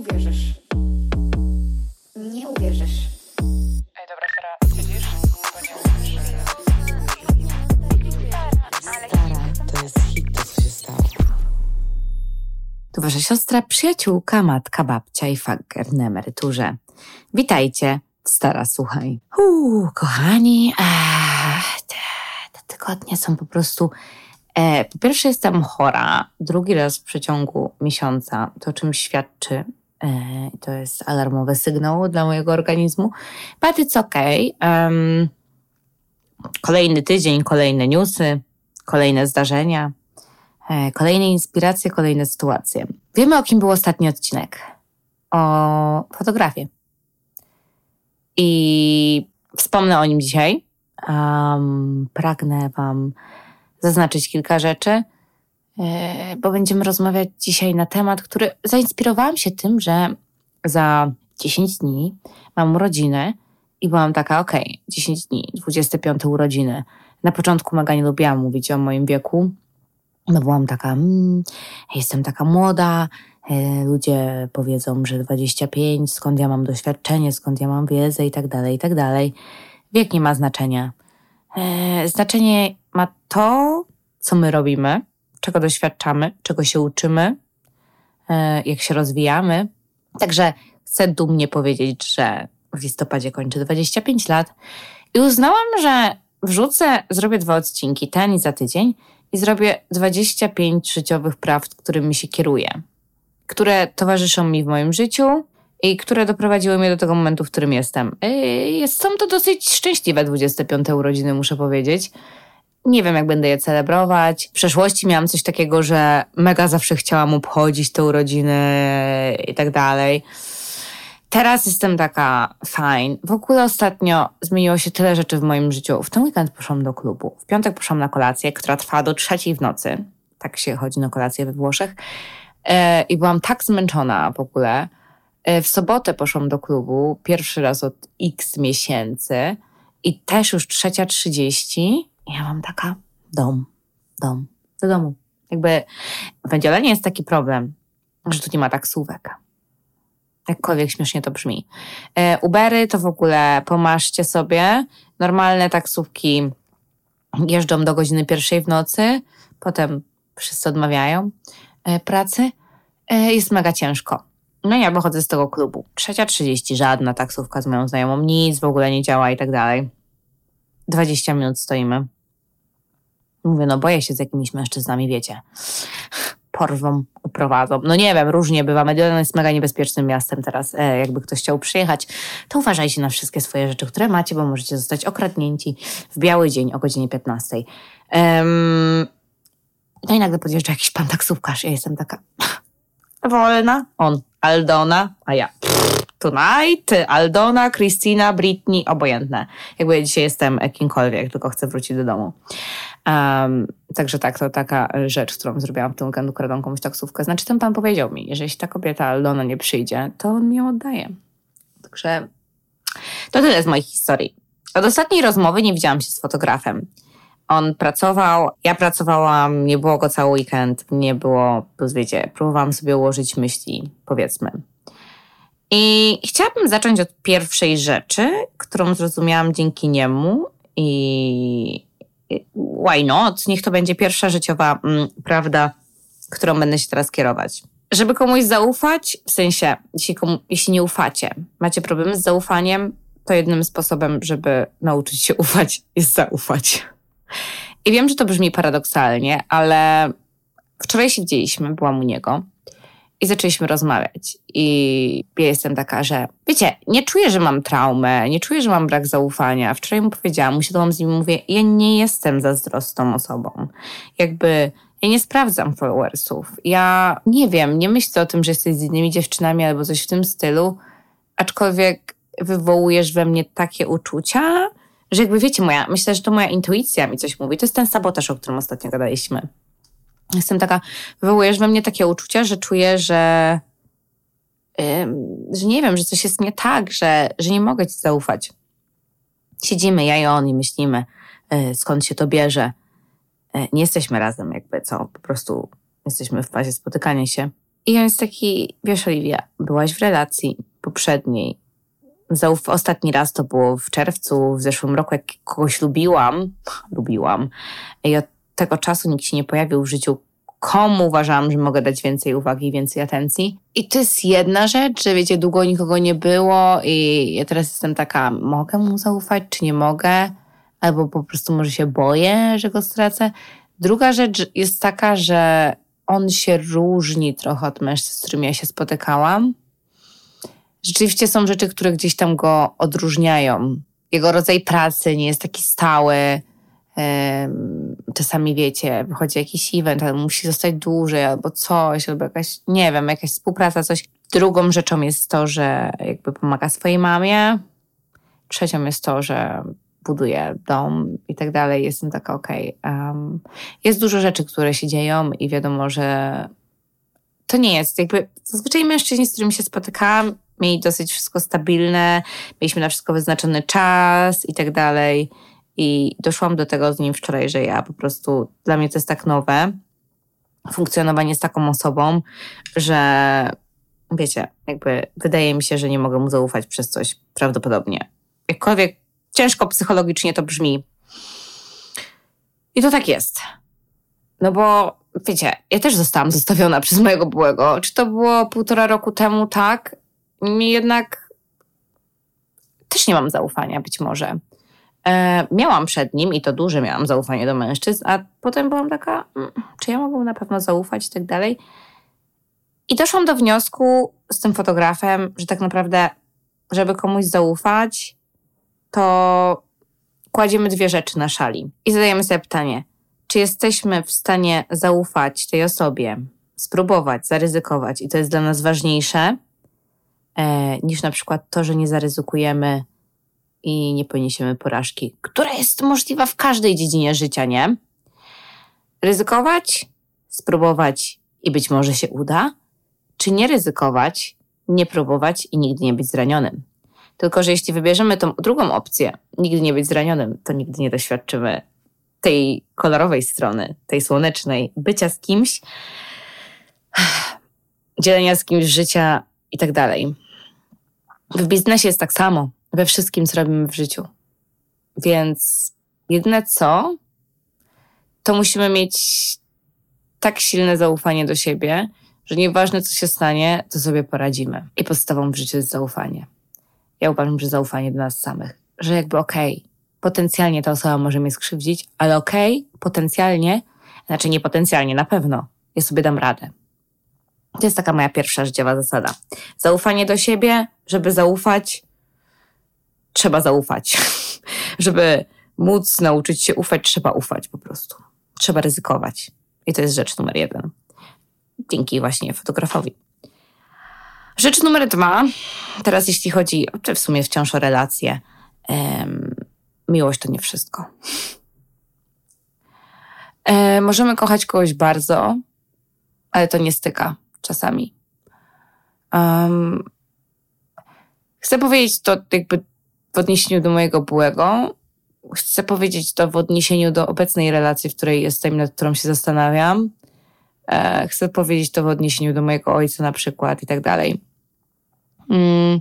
uwierzysz. Nie uwierzysz. Ej, dobra, Sara, siedzisz? Bo nie Stara, to jest hit, to co się stało. To wasza siostra, przyjaciółka, matka, babcia i fager na emeryturze. Witajcie, stara, słuchaj. Uuu, kochani, ach, te, te tygodnie są po prostu... E, po pierwsze jestem chora, drugi raz w przeciągu miesiąca, to czym świadczy. E, to jest alarmowy sygnał dla mojego organizmu. But it's okay. Um, kolejny tydzień, kolejne newsy, kolejne zdarzenia. E, Kolejne inspiracje, kolejne sytuacje. Wiemy, o kim był ostatni odcinek. O fotografii. I wspomnę o nim dzisiaj. Um, pragnę Wam zaznaczyć kilka rzeczy, bo będziemy rozmawiać dzisiaj na temat, który zainspirowałam się tym, że za 10 dni mam urodziny i byłam taka, okej, 10 dni, 25 urodziny. Na początku mega nie lubiłam mówić o moim wieku, no byłam taka, mm, jestem taka młoda, e, ludzie powiedzą, że 25, skąd ja mam doświadczenie, skąd ja mam wiedzę i tak dalej, i tak dalej. Wiek nie ma znaczenia. E, znaczenie ma to, co my robimy, czego doświadczamy, czego się uczymy, e, jak się rozwijamy. Także chcę dumnie powiedzieć, że w listopadzie kończę 25 lat i uznałam, że wrzucę, zrobię dwa odcinki, ten i za tydzień, i zrobię 25 życiowych prawd, którymi się kieruję, które towarzyszą mi w moim życiu i które doprowadziły mnie do tego momentu, w którym jestem. Są to dosyć szczęśliwe 25 urodziny, muszę powiedzieć. Nie wiem, jak będę je celebrować. W przeszłości miałam coś takiego, że mega zawsze chciałam obchodzić te urodziny i tak dalej. Teraz jestem taka fine. W ogóle ostatnio zmieniło się tyle rzeczy w moim życiu. W ten weekend poszłam do klubu. W piątek poszłam na kolację, która trwa do trzeciej w nocy. Tak się chodzi na kolację we Włoszech. E, I byłam tak zmęczona w ogóle. E, w sobotę poszłam do klubu, pierwszy raz od x miesięcy i też już trzecia trzydzieści. Ja mam taka dom, dom, do domu. Jakby w niedzielę nie jest taki problem, że tu nie ma taksówek jakkolwiek śmiesznie to brzmi. E, Ubery to w ogóle pomaszcie sobie. Normalne taksówki jeżdżą do godziny pierwszej w nocy, potem wszyscy odmawiają e, pracy. E, Jest mega ciężko. No ja wychodzę z tego klubu. Trzecia trzydzieści, żadna taksówka z moją znajomą, nic w ogóle nie działa i tak dalej. 20 minut stoimy. Mówię, no boję się z jakimiś mężczyznami, wiecie porwą, uprowadzą. No nie wiem, różnie bywa. Mediolan jest mega niebezpiecznym miastem teraz. E, jakby ktoś chciał przyjechać, to uważajcie na wszystkie swoje rzeczy, które macie, bo możecie zostać okradnięci w biały dzień o godzinie 15. Um, no i nagle podjeżdża jakiś pan taksówkarz. Ja jestem taka wolna. On Aldona, a ja Tonight, Aldona, Christina, Britney, obojętne. Jakby ja dzisiaj jestem kimkolwiek, tylko chcę wrócić do domu. Um, także tak, to taka rzecz, którą zrobiłam w tym weekendu, kradłam komuś taksówkę. Znaczy ten pan powiedział mi, że jeśli ta kobieta Aldona nie przyjdzie, to on mi ją oddaje. Także to tyle z moich historii. Od ostatniej rozmowy nie widziałam się z fotografem. On pracował, ja pracowałam, nie było go cały weekend, nie było, plus wiecie, próbowałam sobie ułożyć myśli, powiedzmy. I chciałabym zacząć od pierwszej rzeczy, którą zrozumiałam dzięki niemu i why not? Niech to będzie pierwsza życiowa mm, prawda, którą będę się teraz kierować. Żeby komuś zaufać, w sensie, jeśli, komu, jeśli nie ufacie, macie problemy z zaufaniem, to jednym sposobem, żeby nauczyć się ufać, jest zaufać. I wiem, że to brzmi paradoksalnie, ale wczoraj się widzieliśmy, byłam u niego i zaczęliśmy rozmawiać. I ja jestem taka, że wiecie, nie czuję, że mam traumę, nie czuję, że mam brak zaufania. Wczoraj mu powiedziałam, usiadłam z nim i mówię, ja nie jestem zazdrosną osobą. Jakby ja nie sprawdzam followersów. Ja nie wiem, nie myślę o tym, że jesteś z innymi dziewczynami albo coś w tym stylu, aczkolwiek wywołujesz we mnie takie uczucia, że jakby wiecie, moja, myślę, że to moja intuicja mi coś mówi. To jest ten sabotaż, o którym ostatnio gadaliśmy. Jestem taka, wywołujesz we mnie takie uczucia, że czuję, że, ym, że nie wiem, że coś jest nie tak, że, że nie mogę ci zaufać. Siedzimy, ja i on, i myślimy, y, skąd się to bierze. Y, nie jesteśmy razem, jakby co, po prostu jesteśmy w fazie spotykania się. I on jest taki, wiesz, Oliwia, byłaś w relacji poprzedniej. Zauf ostatni raz to było w czerwcu, w zeszłym roku, jak kogoś lubiłam. Lubiłam. I od tego czasu nikt się nie pojawił w życiu, komu uważałam, że mogę dać więcej uwagi więcej atencji. I to jest jedna rzecz, że wiecie, długo nikogo nie było i ja teraz jestem taka, mogę mu zaufać, czy nie mogę? Albo po prostu może się boję, że go stracę. Druga rzecz jest taka, że on się różni trochę od mężczyzn, z którymi ja się spotykałam. Rzeczywiście są rzeczy, które gdzieś tam go odróżniają. Jego rodzaj pracy nie jest taki stały. Czasami wiecie, wychodzi jakiś event, ale musi zostać dłużej albo coś, albo jakaś, nie wiem, jakaś współpraca, coś. Drugą rzeczą jest to, że jakby pomaga swojej mamie. Trzecią jest to, że buduje dom i tak dalej. Jestem taka, okej. em, jest dużo rzeczy, które się dzieją i wiadomo, że to nie jest jakby, zazwyczaj mężczyźni, z którymi się spotykałam, mieli dosyć wszystko stabilne, mieliśmy na wszystko wyznaczony czas i tak dalej. I doszłam do tego z nim wczoraj, że ja po prostu, dla mnie to jest tak nowe, funkcjonowanie z taką osobą, że wiecie, jakby wydaje mi się, że nie mogę mu zaufać przez coś prawdopodobnie. Jakkolwiek ciężko psychologicznie to brzmi. I to tak jest. No bo wiecie, ja też zostałam zostawiona przez mojego byłego. Czy to było półtora roku temu, tak? Mi jednak też nie mam zaufania, być może. E, miałam przed nim i to duże miałam zaufanie do mężczyzn, a potem byłam taka, mm, czy ja mogę mu na pewno zaufać i tak dalej. I doszłam do wniosku z tym fotografem, że tak naprawdę, żeby komuś zaufać, to kładziemy dwie rzeczy na szali i zadajemy sobie pytanie, czy jesteśmy w stanie zaufać tej osobie, spróbować, zaryzykować i to jest dla nas ważniejsze e, niż na przykład to, że nie zaryzykujemy i nie poniesiemy porażki, która jest możliwa w każdej dziedzinie życia, nie? Ryzykować, spróbować i być może się uda, czy nie ryzykować, nie próbować i nigdy nie być zranionym. Tylko, że jeśli wybierzemy tą drugą opcję, nigdy nie być zranionym, to nigdy nie doświadczymy tej kolorowej strony, tej słonecznej, bycia z kimś, dzielenia z kimś życia i tak dalej. W biznesie jest tak samo, we wszystkim, co robimy w życiu. Więc jedyne co, to musimy mieć tak silne zaufanie do siebie, że nieważne co się stanie, to sobie poradzimy. I podstawą w życiu jest zaufanie. Ja uważam, że zaufanie do nas samych. Że jakby okej, potencjalnie ta osoba może mnie skrzywdzić, ale okej, potencjalnie, znaczy nie potencjalnie, na pewno, ja sobie dam radę. To jest taka moja pierwsza życiowa zasada. Zaufanie do siebie, żeby zaufać, trzeba zaufać. żeby móc nauczyć się ufać, trzeba ufać po prostu. Trzeba ryzykować. I to jest rzecz numer jeden. Dzięki właśnie fotografowi. Rzecz numer dwa, teraz jeśli chodzi, czy w sumie wciąż o relacje, miłość to nie wszystko. E, możemy kochać kogoś bardzo, ale to nie styka czasami. Em, chcę powiedzieć to jakby w odniesieniu do mojego byłego. Chcę powiedzieć to w odniesieniu do obecnej relacji, w której jestem, nad którą się zastanawiam. E, chcę powiedzieć to w odniesieniu do mojego ojca na przykład i tak dalej. Mm,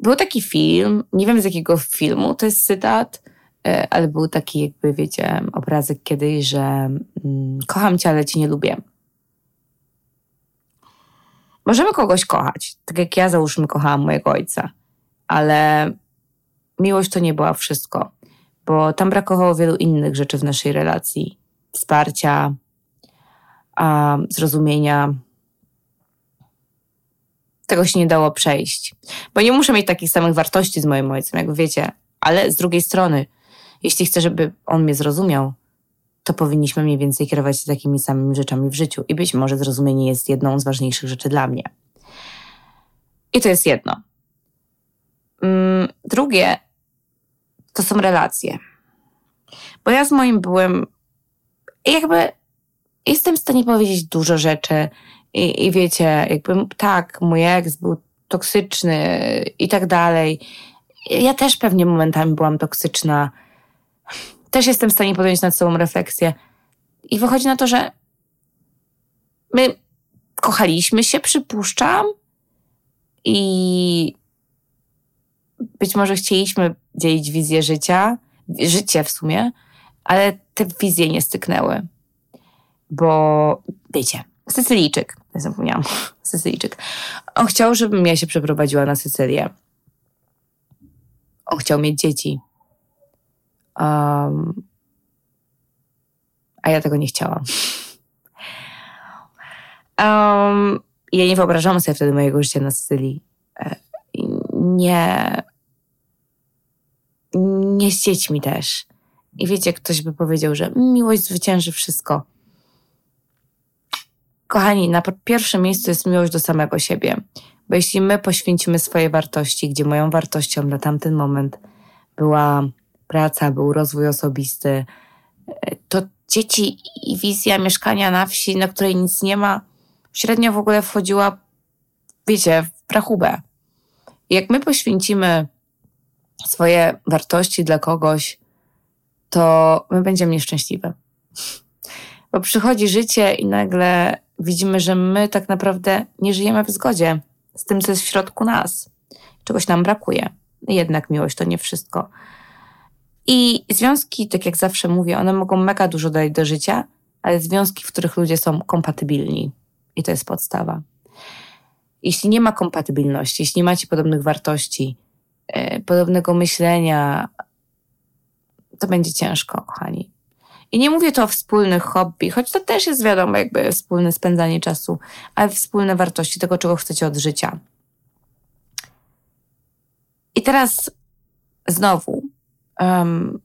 Był taki film, nie wiem z jakiego filmu to jest cytat, e, ale był taki jakby, wiecie, obrazek kiedyś, że mm, kocham cię, ale cię nie lubię. Możemy kogoś kochać, tak jak ja załóżmy kochałam mojego ojca, ale miłość to nie była wszystko, bo tam brakowało wielu innych rzeczy w naszej relacji. Wsparcia, a, zrozumienia. Tego się nie dało przejść. Bo nie muszę mieć takich samych wartości z moim ojcem, jak wiecie, ale z drugiej strony, jeśli chcę, żeby on mnie zrozumiał, to powinniśmy mniej więcej kierować się takimi samymi rzeczami w życiu. I być może zrozumienie jest jedną z ważniejszych rzeczy dla mnie. I to jest jedno. Mm, Drugie to są relacje. Bo ja z moim byłem jakby jestem w stanie powiedzieć dużo rzeczy i, i wiecie, jakby tak, mój ex był toksyczny i tak dalej. Ja też pewnie momentami byłam toksyczna. Też jestem w stanie podjąć nad sobą refleksję. I wychodzi na to, że my kochaliśmy się, przypuszczam. I być może chcieliśmy dzielić wizję życia, życie w sumie, ale te wizje nie styknęły. Bo wiecie, Sycylijczyk, ja zapomniałam, Sycylijczyk. On chciał, żebym ja się przeprowadziła na Sycylię. On chciał mieć dzieci. Um, a ja tego nie chciałam. Um, ja nie wyobrażałam sobie wtedy mojego życia na Sycylii. E, Nie. Nie z dziećmi też. I wiecie, ktoś by powiedział, że miłość zwycięży wszystko. Kochani, na pierwszym miejscu jest miłość do samego siebie. Bo jeśli my poświęcimy swoje wartości, gdzie moją wartością na tamten moment była praca, był rozwój osobisty, to dzieci i wizja mieszkania na wsi, na której nic nie ma, średnio w ogóle wchodziła, wiecie, w rachubę. I jak my poświęcimy swoje wartości dla kogoś, to my będziemy nieszczęśliwe. Bo przychodzi życie i nagle widzimy, że my tak naprawdę nie żyjemy w zgodzie z tym, co jest w środku nas. Czegoś nam brakuje. Jednak miłość to nie wszystko. I związki, tak jak zawsze mówię, one mogą mega dużo dać do życia, ale związki, w których ludzie są kompatybilni. I to jest podstawa. Jeśli nie ma kompatybilności, jeśli nie macie podobnych wartości, podobnego myślenia, to będzie ciężko, kochani. I nie mówię to o wspólnych hobby, choć to też jest wiadomo, jakby wspólne spędzanie czasu, ale wspólne wartości tego, czego chcecie od życia. I teraz znowu um,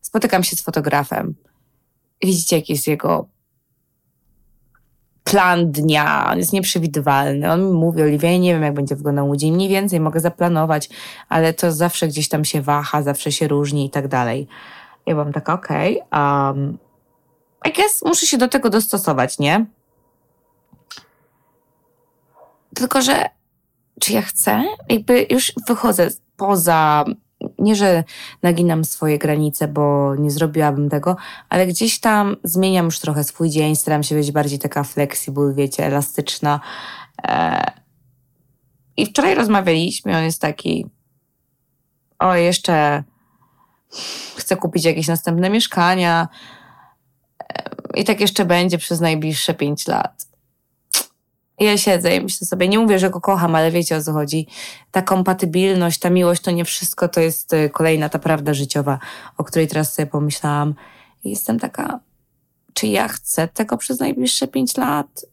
spotykam się z fotografem. Widzicie, jaki jest jego plan dnia, on jest nieprzewidywalny. On mi mówi, Oliwie, nie wiem, jak będzie wyglądał mój dzień, mniej więcej mogę zaplanować, ale to zawsze gdzieś tam się waha, zawsze się różni i tak dalej. Ja byłam taka, okej, okay, um, I guess muszę się do tego dostosować, nie? Tylko, że czy ja chcę? Jakby już wychodzę poza, nie że naginam swoje granice, bo nie zrobiłabym tego, ale gdzieś tam zmieniam już trochę swój dzień, staram się być bardziej taka flexible, wiecie, elastyczna. E, I wczoraj rozmawialiśmy, on jest taki, o, jeszcze chcę kupić jakieś następne mieszkania i tak jeszcze będzie przez najbliższe pięć lat. Ja siedzę i myślę sobie, nie mówię, że go kocham, ale wiecie o co chodzi. Ta kompatybilność, ta miłość to nie wszystko, to jest y, kolejna ta prawda życiowa, o której teraz sobie pomyślałam. I jestem taka, czy ja chcę tego przez najbliższe pięć lat?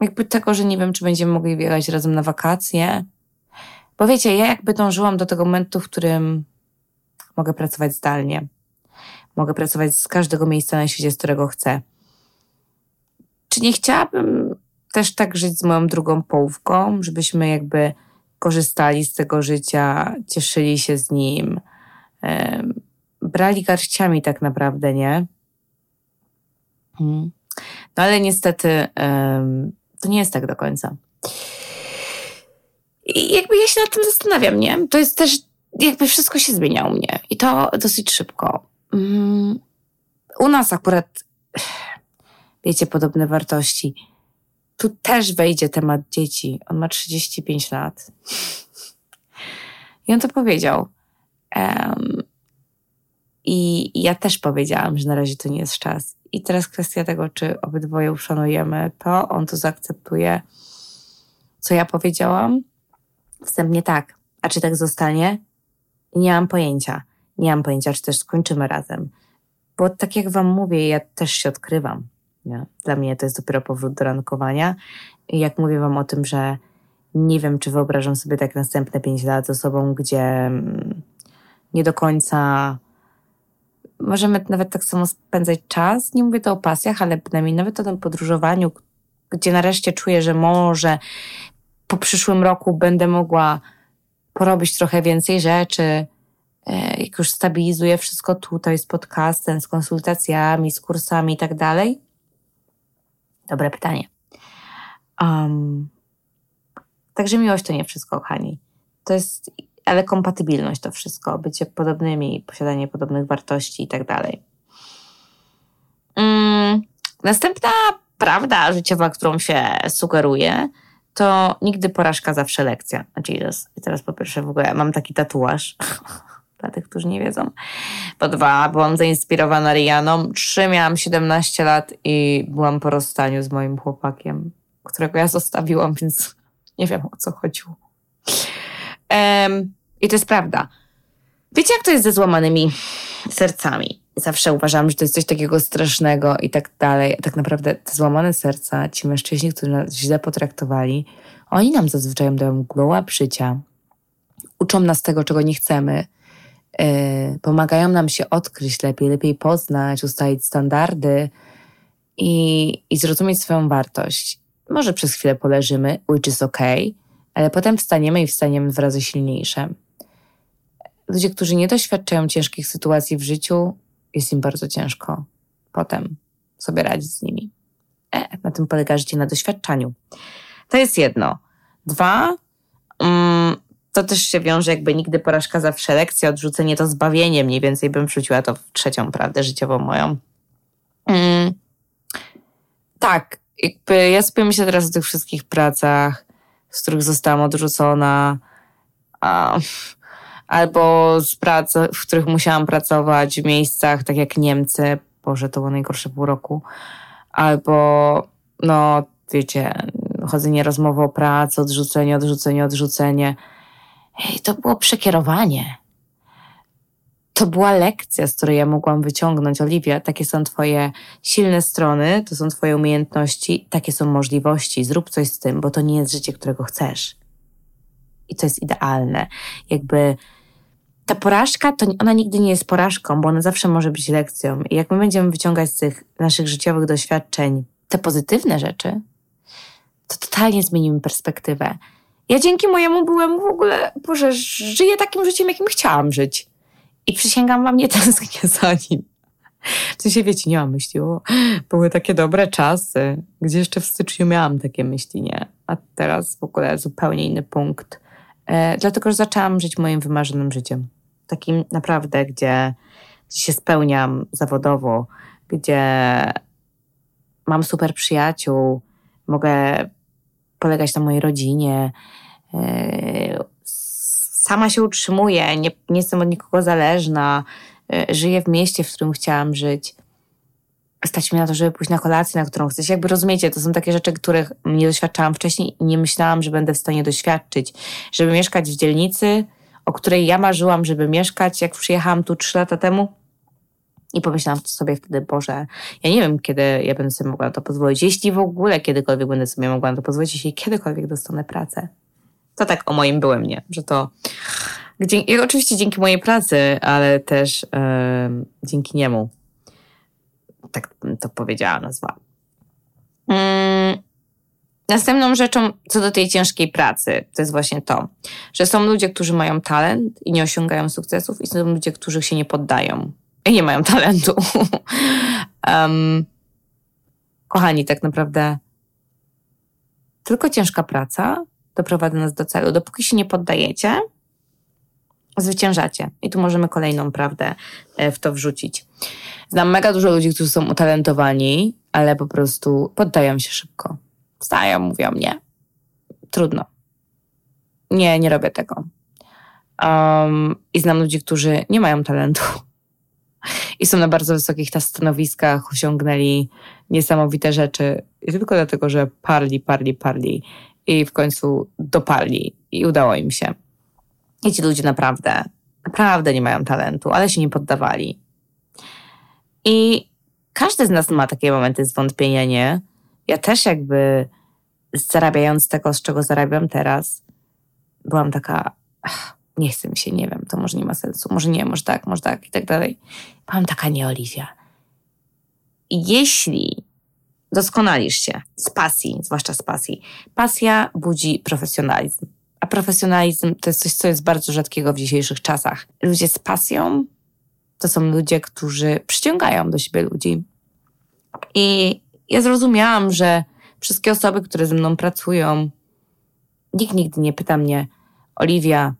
Jakby tego, że nie wiem, czy będziemy mogli wjechać razem na wakacje. Bo wiecie, ja jakby dążyłam do tego momentu, w którym mogę pracować zdalnie. Mogę pracować z każdego miejsca na świecie, z którego chcę. Czy nie chciałabym też tak żyć z moją drugą połówką, żebyśmy jakby korzystali z tego życia, cieszyli się z nim, brali garściami tak naprawdę, nie? Hmm. No ale niestety to nie jest tak do końca. I jakby ja się nad tym zastanawiam, nie? To jest też, jakby wszystko się zmienia u mnie i to dosyć szybko. Mm. U nas akurat, wiecie, podobne wartości tu też wejdzie temat dzieci. On ma 35 lat. I on to powiedział. Um, i, ja też powiedziałam, że na razie to nie jest czas. I teraz kwestia tego, czy obydwoje uszanujemy to, on to zaakceptuje, co ja powiedziałam. Wstępnie tak. A czy tak zostanie? Nie mam pojęcia. Nie mam pojęcia, czy też skończymy razem. Bo tak jak wam mówię, ja też się odkrywam. Dla mnie to jest dopiero powrót do rankowania. Jak mówię Wam o tym, że nie wiem, czy wyobrażam sobie tak następne pięć lat z osobą, gdzie mm, nie do końca możemy nawet tak samo spędzać czas. Nie mówię to o pasjach, ale przynajmniej nawet o tym podróżowaniu, gdzie nareszcie czuję, że może po przyszłym roku będę mogła porobić trochę więcej rzeczy, e, jak już stabilizuję wszystko tutaj z podcastem, z konsultacjami, z kursami i tak dalej, Dobre pytanie. Um, także miłość to nie wszystko, kochani. To jest, ale kompatybilność to wszystko, bycie podobnymi, posiadanie podobnych wartości i tak dalej. Um, następna prawda życiowa, którą się sugeruje, to nigdy porażka, zawsze lekcja. Jesus. I teraz po pierwsze w ogóle mam taki tatuaż. Dla tych, którzy nie wiedzą. Po dwa, byłam zainspirowana Rianą. Trzy, miałam 17 lat i byłam po rozstaniu z moim chłopakiem, którego ja zostawiłam, więc nie wiem o co chodziło. Um, I to jest prawda. Wiecie, jak to jest ze złamanymi sercami? Zawsze uważam, że to jest coś takiego strasznego i tak dalej. Tak naprawdę te złamane serca, ci mężczyźni, którzy nas źle potraktowali, oni nam zazwyczaj dają glow up życia. Uczą nas tego, czego nie chcemy. Yy, pomagają nam się odkryć lepiej, lepiej poznać, ustalić standardy i, i zrozumieć swoją wartość. Może przez chwilę poleżymy, which is okay, ale potem wstaniemy i wstaniemy dwa razy silniejsze. Ludzie, którzy nie doświadczają ciężkich sytuacji w życiu, jest im bardzo ciężko potem sobie radzić z nimi. E, na tym polega życie na doświadczaniu. To jest jedno. Dwa, mm, to też się wiąże jakby nigdy porażka zawsze lekcja, odrzucenie to zbawienie, mniej więcej bym wrzuciła to w trzecią prawdę życiową moją. Mm, tak, jakby ja sobie myślę teraz o tych wszystkich pracach, z których zostałam odrzucona, a, albo z prac, w których musiałam pracować w miejscach tak jak Niemcy, Boże, to było najgorsze pół roku, albo no, wiecie, chodzenie rozmowy o pracy, odrzucenie, odrzucenie, odrzucenie. Ej, to było przekierowanie. To była lekcja, z której ja mogłam wyciągnąć. Oliwia, takie są Twoje silne strony, to są Twoje umiejętności, takie są możliwości. Zrób coś z tym, bo to nie jest życie, którego chcesz. I to jest idealne. Jakby ta porażka, to ona nigdy nie jest porażką, bo ona zawsze może być lekcją. I jak my będziemy wyciągać z tych naszych życiowych doświadczeń te pozytywne rzeczy, to totalnie zmienimy perspektywę. Ja dzięki mojemu byłemu w ogóle, Boże, żyję takim życiem, jakim chciałam żyć. I przysięgam wam, nie tęsknię za nim. W sensie, wiecie, nie mam myśli, były takie dobre czasy, gdzie jeszcze w styczniu miałam takie myśli, nie? A teraz w ogóle zupełnie inny punkt. E, dlatego, że zaczęłam żyć moim wymarzonym życiem. Takim naprawdę, gdzie, gdzie się spełniam zawodowo, gdzie mam super przyjaciół, mogę polegać na mojej rodzinie, e, sama się utrzymuję, nie, nie jestem od nikogo zależna, e, żyję w mieście, w którym chciałam żyć. Stać mi na to, żeby pójść na kolację, na którą chcę. Jakby rozumiecie, to są takie rzeczy, których nie doświadczałam wcześniej i nie myślałam, że będę w stanie doświadczyć. Żeby mieszkać w dzielnicy, o której ja marzyłam, żeby mieszkać, jak przyjechałam tu trzy lata temu. I pomyślałam sobie wtedy, Boże, ja nie wiem, kiedy ja będę sobie mogła na to pozwolić. Jeśli w ogóle kiedykolwiek będę sobie mogła na to pozwolić, jeśli kiedykolwiek dostanę pracę. To tak o moim byłem, nie? Że to oczywiście dzięki mojej pracy, ale też yy, dzięki niemu. Tak to powiedziała, nazwa. Yy, następną rzeczą co do tej ciężkiej pracy, to jest właśnie to, że są ludzie, którzy mają talent i nie osiągają sukcesów i są ludzie, którzy się nie poddają i nie mają talentu. um, kochani, tak naprawdę tylko ciężka praca doprowadzi nas do celu. Dopóki się nie poddajecie, zwyciężacie. I tu możemy kolejną prawdę e, w to wrzucić. Znam mega dużo ludzi, którzy są utalentowani, ale po prostu poddają się szybko. Wstają, mówią nie. Trudno. Nie, nie robię tego. Um, I znam ludzi, którzy nie mają talentu i są na bardzo wysokich stanowiskach, osiągnęli niesamowite rzeczy tylko dlatego, że parli, parli, parli i w końcu doparli i udało im się. I ci ludzie naprawdę, naprawdę nie mają talentu, ale się nie poddawali. I każdy z nas ma takie momenty zwątpienia, nie? Ja też jakby zarabiając tego, z czego zarabiam teraz, byłam taka, nie chcę mi się, nie wiem, to może nie ma sensu, może nie, może tak, może tak i tak dalej. Byłam taka nie, Oliwia. Jeśli doskonalisz się z pasji, zwłaszcza z pasji. Pasja budzi profesjonalizm. A profesjonalizm to jest coś, co jest bardzo rzadkiego w dzisiejszych czasach. Ludzie z pasją to są ludzie, którzy przyciągają do siebie ludzi. I ja zrozumiałam, że wszystkie osoby, które ze mną pracują, nikt nigdy nie pyta mnie, Oliwia,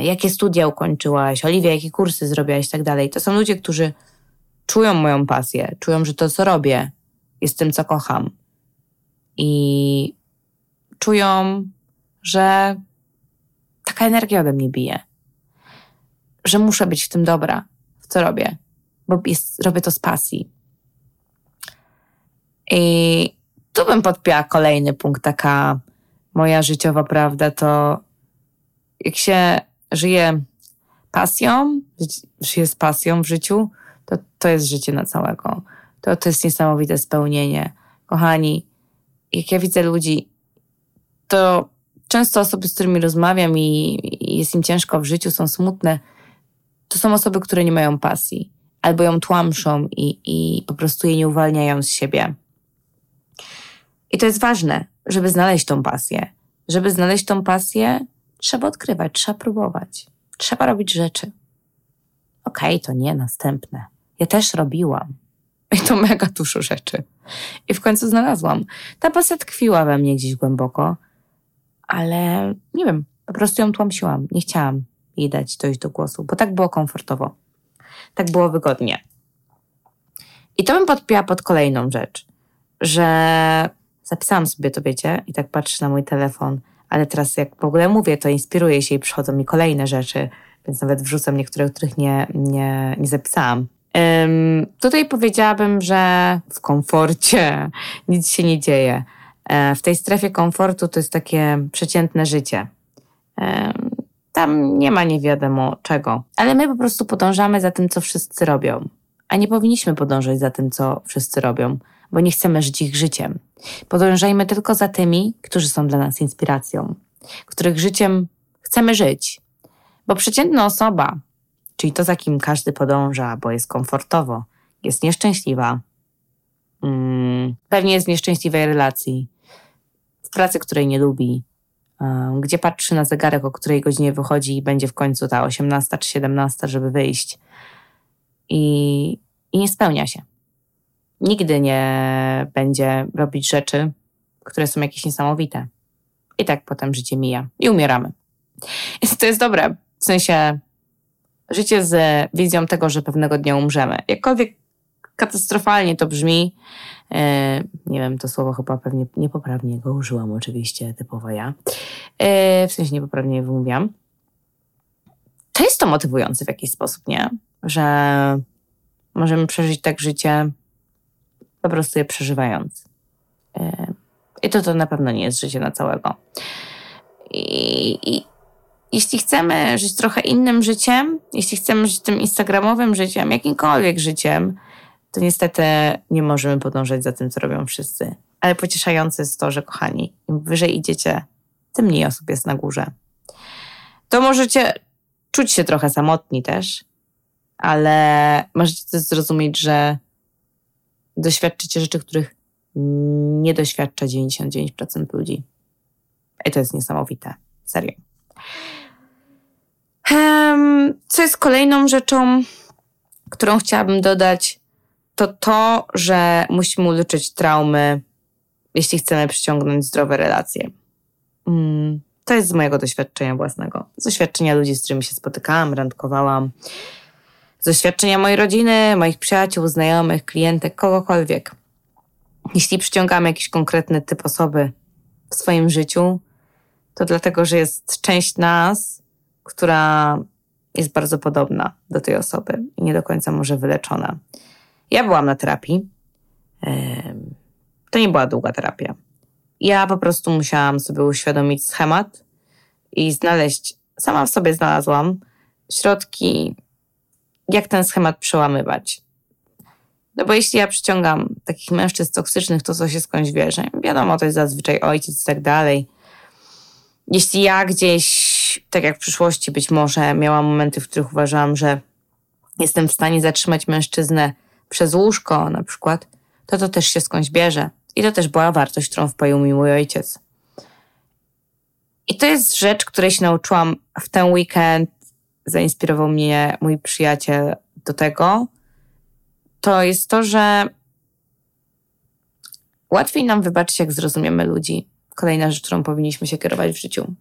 jakie studia ukończyłaś, Oliwia, jakie kursy zrobiłaś i tak dalej. To są ludzie, którzy czują moją pasję, czują, że to, co robię, jest tym, co kocham. I czują, że taka energia ode mnie bije. Że muszę być w tym dobra, w co robię, bo jest, robię to z pasji. I tu bym podpięła kolejny punkt, taka moja życiowa prawda, to jak się żyje pasją, żyje z pasją w życiu, to to jest życie na całego. To, to jest niesamowite spełnienie. Kochani, jak ja widzę ludzi, to często osoby, z którymi rozmawiam i, i jest im ciężko w życiu, są smutne, to są osoby, które nie mają pasji albo ją tłamszą i, i po prostu jej nie uwalniają z siebie. I to jest ważne, żeby znaleźć tą pasję. Żeby znaleźć tą pasję, trzeba odkrywać, trzeba próbować, trzeba robić rzeczy. Okej, okay, to nie następne. Ja też robiłam. I to mega dużo rzeczy. I w końcu znalazłam. Ta pasja tkwiła we mnie gdzieś głęboko, ale nie wiem, po prostu ją tłamsiłam. Nie chciałam jej dać dojść do głosu, bo tak było komfortowo. Tak było wygodnie. I to bym podpiła pod kolejną rzecz, że zapisałam sobie to, wiecie, i tak patrzę na mój telefon, ale teraz jak w ogóle mówię, to inspiruję się i przychodzą mi kolejne rzeczy, więc nawet wrzucam niektóre, których nie, nie, nie zapisałam. Um, tutaj powiedziałabym, że w komforcie nic się nie dzieje. E, w tej strefie komfortu to jest takie przeciętne życie. Tam nie ma nie wiadomo czego, ale my po prostu podążamy za tym, co wszyscy robią. A nie powinniśmy podążać za tym, co wszyscy robią, bo nie chcemy żyć ich życiem. Podążajmy tylko za tymi, którzy są dla nas inspiracją, których życiem chcemy żyć. Bo przeciętna osoba, czyli to, za kim każdy podąża, bo jest komfortowo, jest nieszczęśliwa, hmm, pewnie jest w nieszczęśliwej relacji, w pracy, której nie lubi, gdzie patrzy na zegarek, o której godzinie wychodzi i będzie w końcu ta 18 czy 17, żeby wyjść. I, i nie spełnia się. Nigdy nie będzie robić rzeczy, które są jakieś niesamowite. I tak potem życie mija i umieramy. I to jest dobre. W sensie życie z wizją tego, że pewnego dnia umrzemy. Jakkolwiek katastrofalnie to brzmi, E, nie wiem, to słowo chyba pewnie niepoprawnie go użyłam, oczywiście, typowo ja. E, w sensie niepoprawnie wymówiłam. To jest to motywujące w jakiś sposób, nie? Że możemy przeżyć tak życie po prostu je przeżywając. E, I to to na pewno nie jest życie na całego. I, i jeśli chcemy żyć trochę innym życiem, jeśli chcemy żyć tym instagramowym życiem, jakimkolwiek życiem, to niestety nie możemy podążać za tym, co robią wszyscy. Ale pocieszające jest to, że kochani, im wyżej idziecie, tym mniej osób jest na górze. To możecie czuć się trochę samotni też, ale możecie też zrozumieć, że doświadczycie rzeczy, których nie doświadcza 99% ludzi. I to jest niesamowite. Serio. Co jest kolejną rzeczą, którą chciałabym dodać, to to, że musimy uleczyć traumy, jeśli chcemy przyciągnąć zdrowe relacje. Mm, to jest z mojego doświadczenia własnego. Z doświadczenia ludzi, z którymi się spotykałam, randkowałam. Z doświadczenia mojej rodziny, moich przyjaciół, znajomych, klientek, kogokolwiek. Jeśli przyciągamy jakiś konkretny typ osoby w swoim życiu, to dlatego, że jest część nas, która jest bardzo podobna do tej osoby i nie do końca może wyleczona. Ja byłam na terapii. To nie była długa terapia. Ja po prostu musiałam sobie uświadomić schemat i znaleźć, sama w sobie znalazłam środki, jak ten schemat przełamywać. No bo jeśli ja przyciągam takich mężczyzn toksycznych, to co się skądś wierzę. Wiadomo, to jest zazwyczaj ojciec i tak dalej. Jeśli ja gdzieś, tak jak w przyszłości być może, miałam momenty, w których uważałam, że jestem w stanie zatrzymać mężczyznę przez łóżko na przykład, to to też się skądś bierze. I to też była wartość, którą wpoił mi mój ojciec. I to jest rzecz, której się nauczyłam w ten weekend. Zainspirował mnie mój przyjaciel do tego. To jest to, że łatwiej nam wybaczyć, jak zrozumiemy ludzi. Kolejna rzecz, którą powinniśmy się kierować w życiu.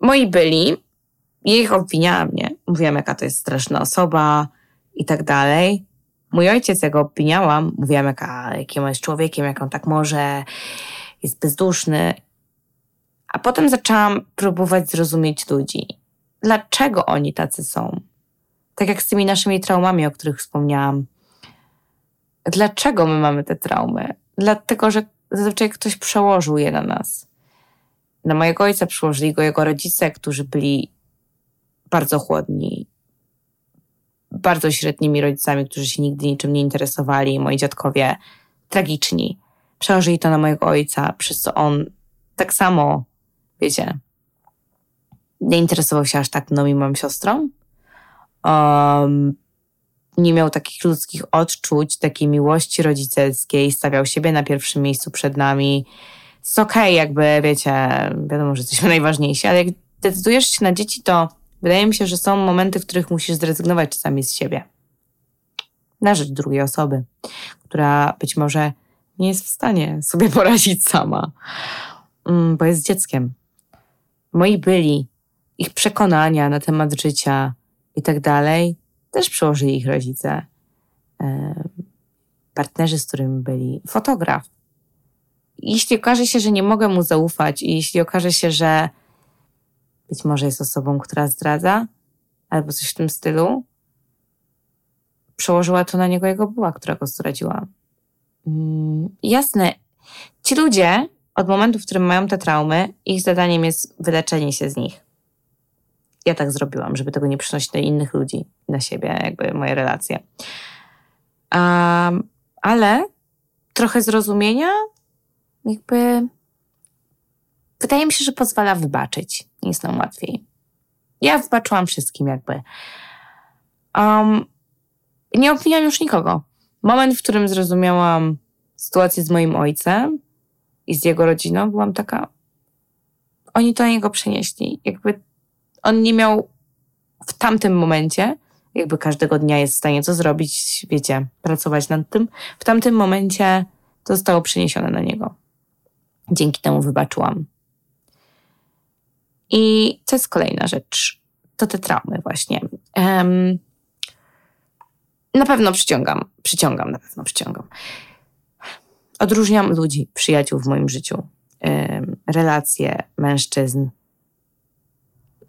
Moi byli, ich obwiniałam, nie? Mówiłam, jaka to jest straszna osoba, i tak dalej. mój ojciec, jak go opiniałam, mówiłam, jaka, jakim jest człowiekiem, jak on tak może, jest bezduszny. A potem zaczęłam próbować zrozumieć ludzi. Dlaczego oni tacy są? Tak jak z tymi naszymi traumami, o których wspomniałam. Dlaczego my mamy te traumy? Dlatego, że zazwyczaj ktoś przełożył je na nas. Na mojego ojca przyłożyli go jego rodzice, którzy byli bardzo chłodni, bardzo średnimi rodzicami, którzy się nigdy niczym nie interesowali. Moi dziadkowie tragiczni. Przełożyli to na mojego ojca, przez co on tak samo, wiecie, nie interesował się aż tak mną i moją siostrą. Um, nie miał takich ludzkich odczuć, takiej miłości rodzicielskiej, stawiał siebie na pierwszym miejscu przed nami. Jest okej, okay, jakby, wiecie, wiadomo, że jesteśmy najważniejsi, ale jak decydujesz się na dzieci, to wydaje mi się, że są momenty, w których musisz zrezygnować czasami z siebie. Na rzecz drugiej osoby, która być może nie jest w stanie sobie poradzić sama, mm, bo jest dzieckiem. Moi byli, ich przekonania na temat życia i tak dalej, też przełożyli ich rodzice. Partnerzy, z którymi byli, fotograf. Jeśli okaże się, że nie mogę mu zaufać, i jeśli okaże się, że być może jest osobą, która zdradza, albo coś w tym stylu, przełożyła to na niego jego była, która go zdradziła. Mm, jasne, ci ludzie od momentu, w którym mają te traumy, ich zadaniem jest wyleczenie się z nich. Ja tak zrobiłam, żeby tego nie przynosić do innych ludzi, na siebie, jakby moje relacje. Um, ale trochę zrozumienia, jakby wydaje mi się, że pozwala wybaczyć. Jest nam łatwiej. Ja wybaczyłam wszystkim, jakby. Um, nie obwiniam już nikogo. Moment, w którym zrozumiałam sytuację z moim ojcem i z jego rodziną, byłam taka. Oni to na niego przenieśli. Jakby on nie miał w tamtym momencie, jakby każdego dnia jest w stanie co zrobić, wiecie, pracować nad tym. W tamtym momencie to zostało przeniesione na niego. Dzięki temu wybaczyłam. I to jest kolejna rzecz. To te traumy właśnie. Um, na pewno przyciągam, przyciągam, na pewno przyciągam. Odróżniam ludzi, przyjaciół w moim życiu, relacje mężczyzn.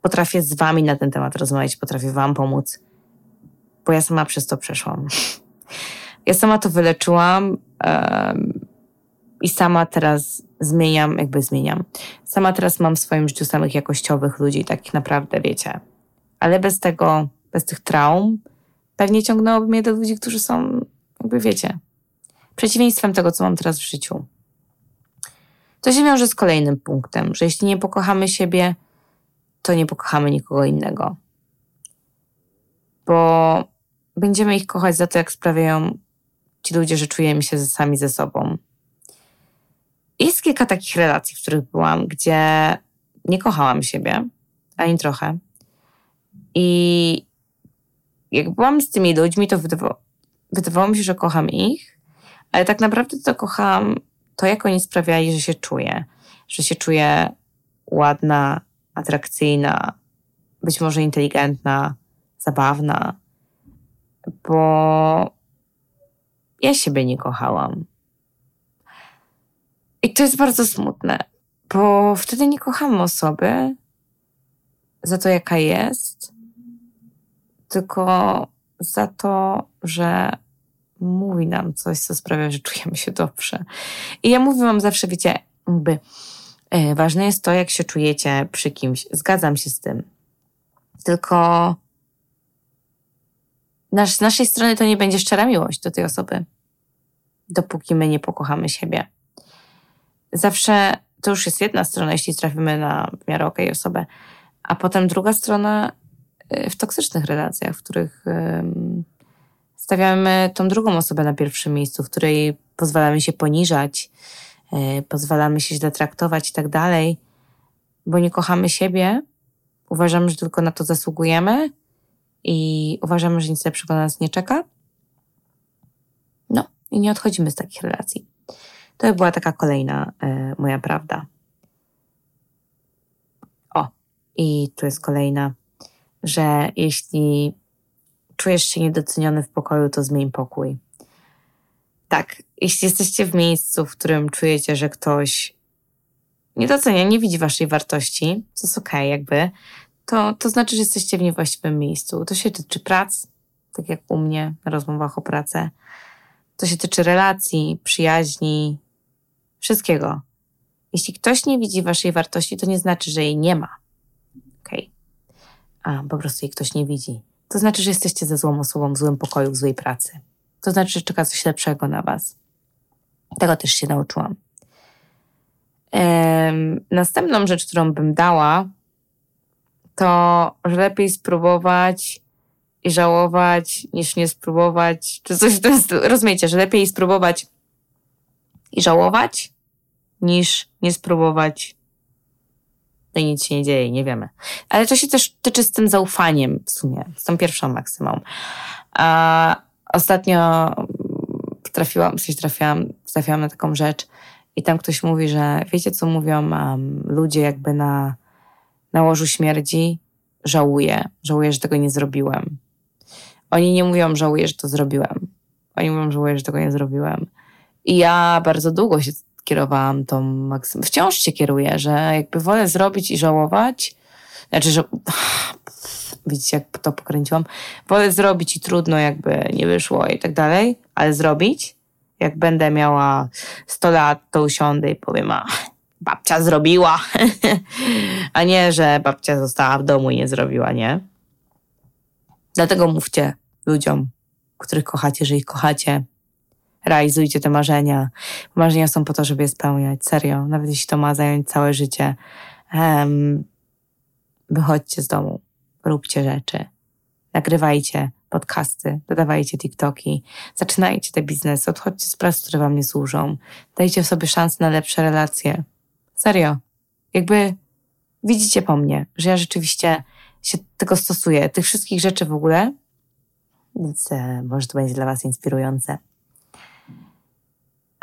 Potrafię z wami na ten temat rozmawiać, potrafię wam pomóc, bo ja sama przez to przeszłam. Ja sama to wyleczyłam um, i sama teraz zmieniam, jakby zmieniam. Sama teraz mam w swoim życiu samych jakościowych ludzi, takich naprawdę, wiecie. Ale bez tego, bez tych traum, pewnie ciągnęłoby mnie do ludzi, którzy są, jakby wiecie, przeciwieństwem tego, co mam teraz w życiu. To się wiąże z kolejnym punktem, że jeśli nie pokochamy siebie, to nie pokochamy nikogo innego. Bo będziemy ich kochać za to, jak sprawiają ci ludzie, że czujemy się sami ze sobą. Jest kilka takich relacji, w których byłam, gdzie nie kochałam siebie, ani trochę. I jak byłam z tymi ludźmi, to wydawało, wydawało mi się, że kocham ich, ale tak naprawdę to kochałam to, jak oni sprawiali, że się czuję. Że się czuję ładna, atrakcyjna, być może inteligentna, zabawna, bo ja siebie nie kochałam. I to jest bardzo smutne, bo wtedy nie kochamy osoby za to, jaka jest, tylko za to, że mówi nam coś, co sprawia, że czujemy się dobrze. I ja mówię wam zawsze, wiecie, jakby ważne jest to, jak się czujecie przy kimś. Zgadzam się z tym. Tylko nasz, z naszej strony to nie będzie szczera miłość do tej osoby, dopóki my nie pokochamy siebie zawsze to już jest jedna strona, jeśli trafimy na w miarę okej okay osobę, a potem druga strona y, w toksycznych relacjach, w których stawiamy tą drugą osobę na pierwszym miejscu, w której pozwalamy się poniżać, pozwalamy się źle traktować i tak dalej, bo nie kochamy siebie, uważamy, że tylko na to zasługujemy i uważamy, że nic lepszego na nas nie czeka. No i nie odchodzimy z takich relacji. To była taka kolejna e, moja prawda. O, i tu jest kolejna, że jeśli czujesz się niedoceniony w pokoju, to zmień pokój. Tak, jeśli jesteście w miejscu, w którym czujecie, że ktoś nie docenia, nie widzi waszej wartości, co jest okej, okay, jakby, to, to znaczy, że jesteście w niewłaściwym miejscu. To się tyczy prac, tak jak u mnie na rozmowach o pracę. To się tyczy relacji, przyjaźni, wszystkiego. Jeśli ktoś nie widzi waszej wartości, to nie znaczy, że jej nie ma. Okej. Okay. A, po prostu jej ktoś nie widzi. To znaczy, że jesteście ze złą osobą w złym pokoju, w złej pracy. To znaczy, że czeka coś lepszego na was. Tego też się nauczyłam. Następną rzecz, którą bym dała, to że lepiej spróbować i żałować, niż nie spróbować, czy coś tym stylu. Rozumiecie, że lepiej spróbować i żałować, niż nie spróbować. No i nic się nie dzieje, nie wiemy. Ale to się też tyczy z tym zaufaniem w sumie, z tą pierwszą maksymą. A ostatnio trafiłam, coś trafiłam, trafiłam na taką rzecz i tam ktoś mówi, że wiecie co mówią um, ludzie jakby na, na łożu śmierci? Żałuję, żałuję, że tego nie zrobiłem. Oni nie mówią, żałuję, że to zrobiłem. Oni mówią, żałuję, że tego nie zrobiłem. I ja bardzo długo się kierowałam tą maksymum. Wciąż się kieruję, że jakby wolę zrobić i żałować. Znaczy, że widzicie, jak to pokręciłam. Wolę zrobić i trudno, jakby nie wyszło i tak dalej, ale zrobić. Jak będę miała 100 lat, to usiądę i powiem, a babcia zrobiła. a nie, że babcia została w domu i nie zrobiła, nie? Dlatego mówcie ludziom, których kochacie, że ich kochacie, realizujcie te marzenia. Marzenia są po to, żeby je spełniać. Serio. Nawet jeśli to ma zająć całe życie. Um, wychodźcie z domu. Róbcie rzeczy. Nagrywajcie podcasty, dodawajcie TikToki, zaczynajcie te biznesy, odchodźcie z prac, które wam nie służą. Dajcie sobie szansę na lepsze relacje. Serio. Jakby widzicie po mnie, że ja rzeczywiście się tego stosuję. Tych wszystkich rzeczy w ogóle. Więc e, może to będzie dla was inspirujące.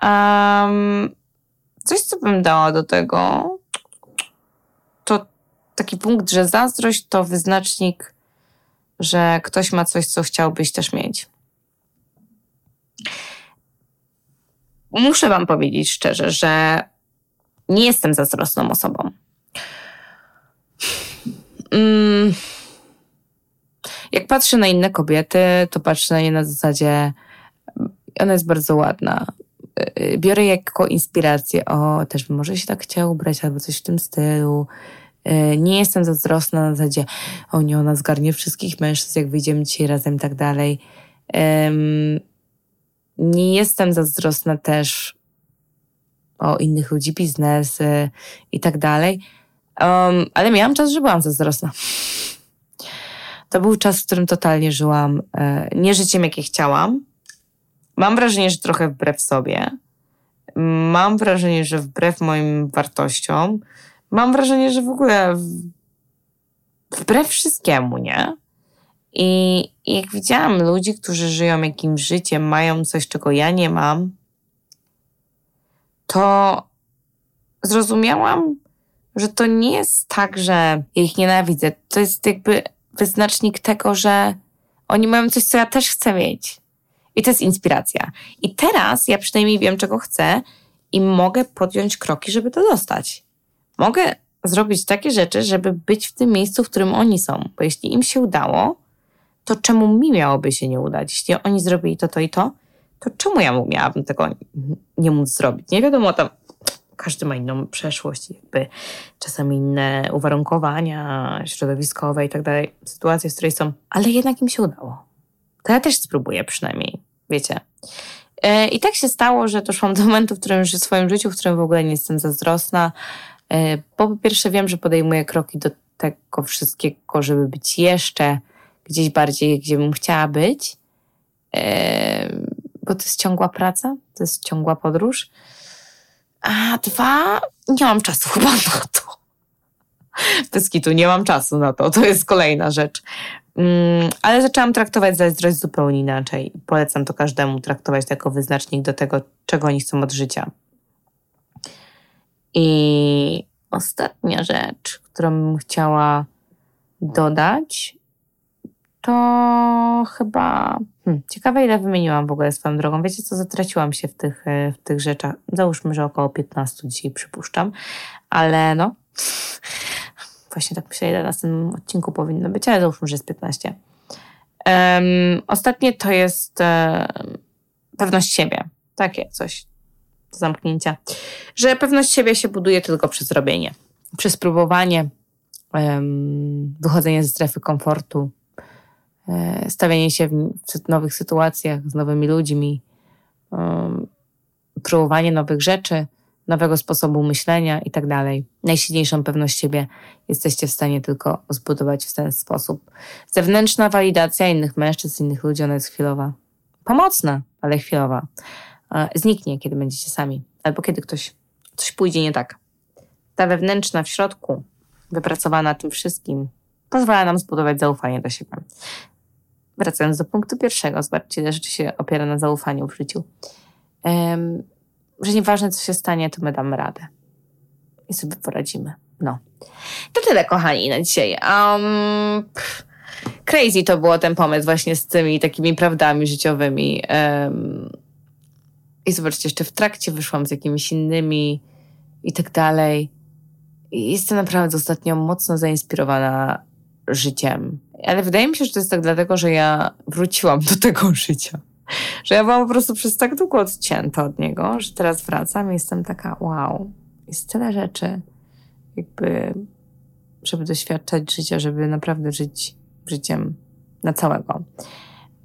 Um, coś, co bym dała do tego, taki punkt, że zazdrość to wyznacznik, że ktoś ma coś, co chciałbyś też mieć. Muszę Wam powiedzieć szczerze, że nie jestem zazdrosną osobą. Mm. Jak patrzę na inne kobiety, to patrzę na nie na zasadzie, ona jest bardzo ładna, biorę jako inspirację, o, też może się tak chciała ubrać, albo coś w tym stylu. Y, nie jestem zazdrosna na zasadzie, o nie, ona zgarnie wszystkich mężczyzn, jak wyjdziemy dzisiaj razem i tak dalej. Nie jestem zazdrosna też o innych ludzi, biznesy i tak dalej. Ale miałam czas, że byłam zazdrosna. To był czas, w którym totalnie żyłam e, nie życiem, jakie chciałam, Mam wrażenie, że trochę wbrew sobie. Mam wrażenie, że wbrew moim wartościom. Mam wrażenie, że w ogóle wbrew wszystkiemu, nie? I, jak widziałam ludzi, którzy żyją jakimś życiem, mają coś, czego ja nie mam, to zrozumiałam, że to nie jest tak, że ja ich nienawidzę. To jest jakby wyznacznik tego, że oni mają coś, co ja też chcę mieć. I to jest inspiracja. I teraz ja przynajmniej wiem, czego chcę i mogę podjąć kroki, żeby to dostać. Mogę zrobić takie rzeczy, żeby być w tym miejscu, w którym oni są. Bo jeśli im się udało, to czemu mi miałoby się nie udać? Jeśli oni zrobili to, to i to, to czemu ja miałabym tego nie móc zrobić? Nie wiadomo, tam każdy ma inną przeszłość, jakby czasami inne uwarunkowania środowiskowe i tak dalej, sytuacje, w której są, ale jednak im się udało. To ja też spróbuję przynajmniej wiecie. E, I tak się stało, że doszłam do momentu, w którym w swoim życiu, w którym w ogóle nie jestem zazdrosna, bo po pierwsze wiem, że podejmuję kroki do tego wszystkiego, żeby być jeszcze gdzieś bardziej, gdzie bym chciała być, e, bo to jest ciągła praca, to jest ciągła podróż. A dwa, nie mam czasu chyba na to. Bez kitu, nie mam czasu na to. To jest kolejna rzecz. Mm, ale zaczęłam traktować zazdrość zupełnie inaczej. Polecam to każdemu traktować jako wyznacznik do tego, czego oni chcą od życia. I ostatnia rzecz, którą bym chciała dodać, to chyba. Hmm, ciekawe, ile wymieniłam w ogóle swoją drogą. Wiecie, co zatraciłam się w tych, e, w tych rzeczach. Załóżmy, że około 15 dzisiaj przypuszczam, ale no. Właśnie tak myślę, ile na tym odcinku powinno być, ale załóżmy, że jest 15. Um, ostatnie to jest um, pewność siebie. Takie coś zamknięcia. Że pewność siebie się buduje tylko przez robienie, przez próbowanie, wychodzenie ze strefy komfortu, um, stawianie się w, nowych sytuacjach z nowymi ludźmi, próbowanie nowych rzeczy, nowego sposobu myślenia i tak dalej. Najsilniejszą pewność siebie jesteście w stanie tylko zbudować w ten sposób. Zewnętrzna walidacja innych mężczyzn, innych ludzi, ona jest chwilowa. Pomocna, ale chwilowa. Zniknie, kiedy będziecie sami, albo kiedy ktoś, coś pójdzie nie tak. Ta wewnętrzna w środku, wypracowana tym wszystkim, pozwala nam zbudować zaufanie do siebie. Wracając do punktu pierwszego, zobaczcie, ile rzeczy się opiera na zaufaniu w życiu. Um, że nieważne co się stanie, to my damy radę. I sobie poradzimy. No. To tyle, kochani, na dzisiaj. Um, crazy to było ten pomysł właśnie z tymi takimi prawdami życiowymi. Um, I zobaczcie, jeszcze w trakcie wyszłam z jakimiś innymi i tak dalej. I jestem naprawdę ostatnio mocno zainspirowana życiem. Ale wydaje mi się, że to jest tak dlatego, że ja wróciłam do tego życia że ja byłam po prostu przez tak długo odcięta od niego, że teraz wracam i jestem taka, wow, jest tyle rzeczy, jakby, żeby doświadczać życia, żeby naprawdę żyć życiem na całego.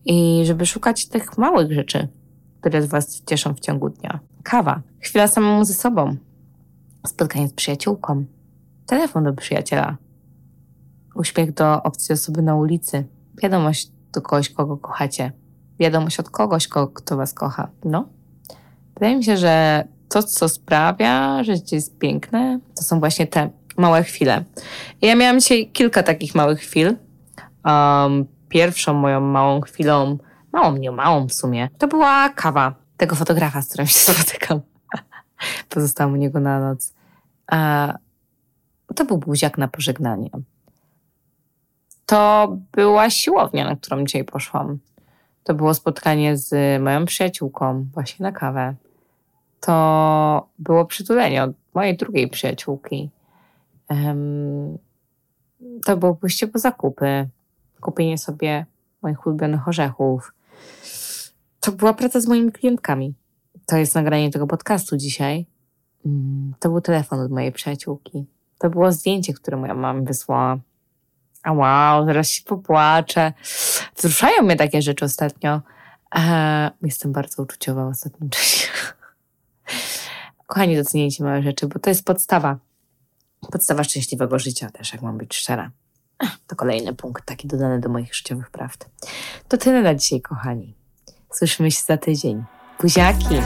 I żeby szukać tych małych rzeczy, które z Was cieszą w ciągu dnia. Kawa, chwila samemu ze sobą, spotkanie z przyjaciółką, telefon do przyjaciela, uśmiech do obcej osoby na ulicy, wiadomość do kogoś, kogo kochacie, wiadomość od kogoś, kto was kocha. No. Wydaje mi się, że to, co sprawia, że życie jest piękne, to są właśnie te małe chwile. ja miałam dzisiaj kilka takich małych chwil. Um, pierwszą moją małą chwilą, małą, nie małą w sumie, to była kawa tego fotografa, z którym się spotykam. Pozostałam u niego na noc. A, to był buziak na pożegnanie. To była siłownia, na którą dzisiaj poszłam. To było spotkanie z moją przyjaciółką właśnie na kawę. To było przytulenie od mojej drugiej przyjaciółki. Um, to było pójście po zakupy, kupienie sobie moich ulubionych orzechów. To była praca z moimi klientkami. To jest nagranie tego podcastu dzisiaj. Mm, to był telefon od mojej przyjaciółki. To było zdjęcie, które moja mama wysłała a wow, zaraz się popłaczę. Wzruszają mnie takie rzeczy ostatnio. E, jestem bardzo uczuciowa w ostatnim czasie. Kochani, doceniajcie małe rzeczy, bo to jest podstawa. Podstawa szczęśliwego życia też, jak mam być szczera. To kolejny punkt, taki dodany do moich życiowych prawd. To tyle na dzisiaj, kochani. Słyszymy się za tydzień. Buziaki!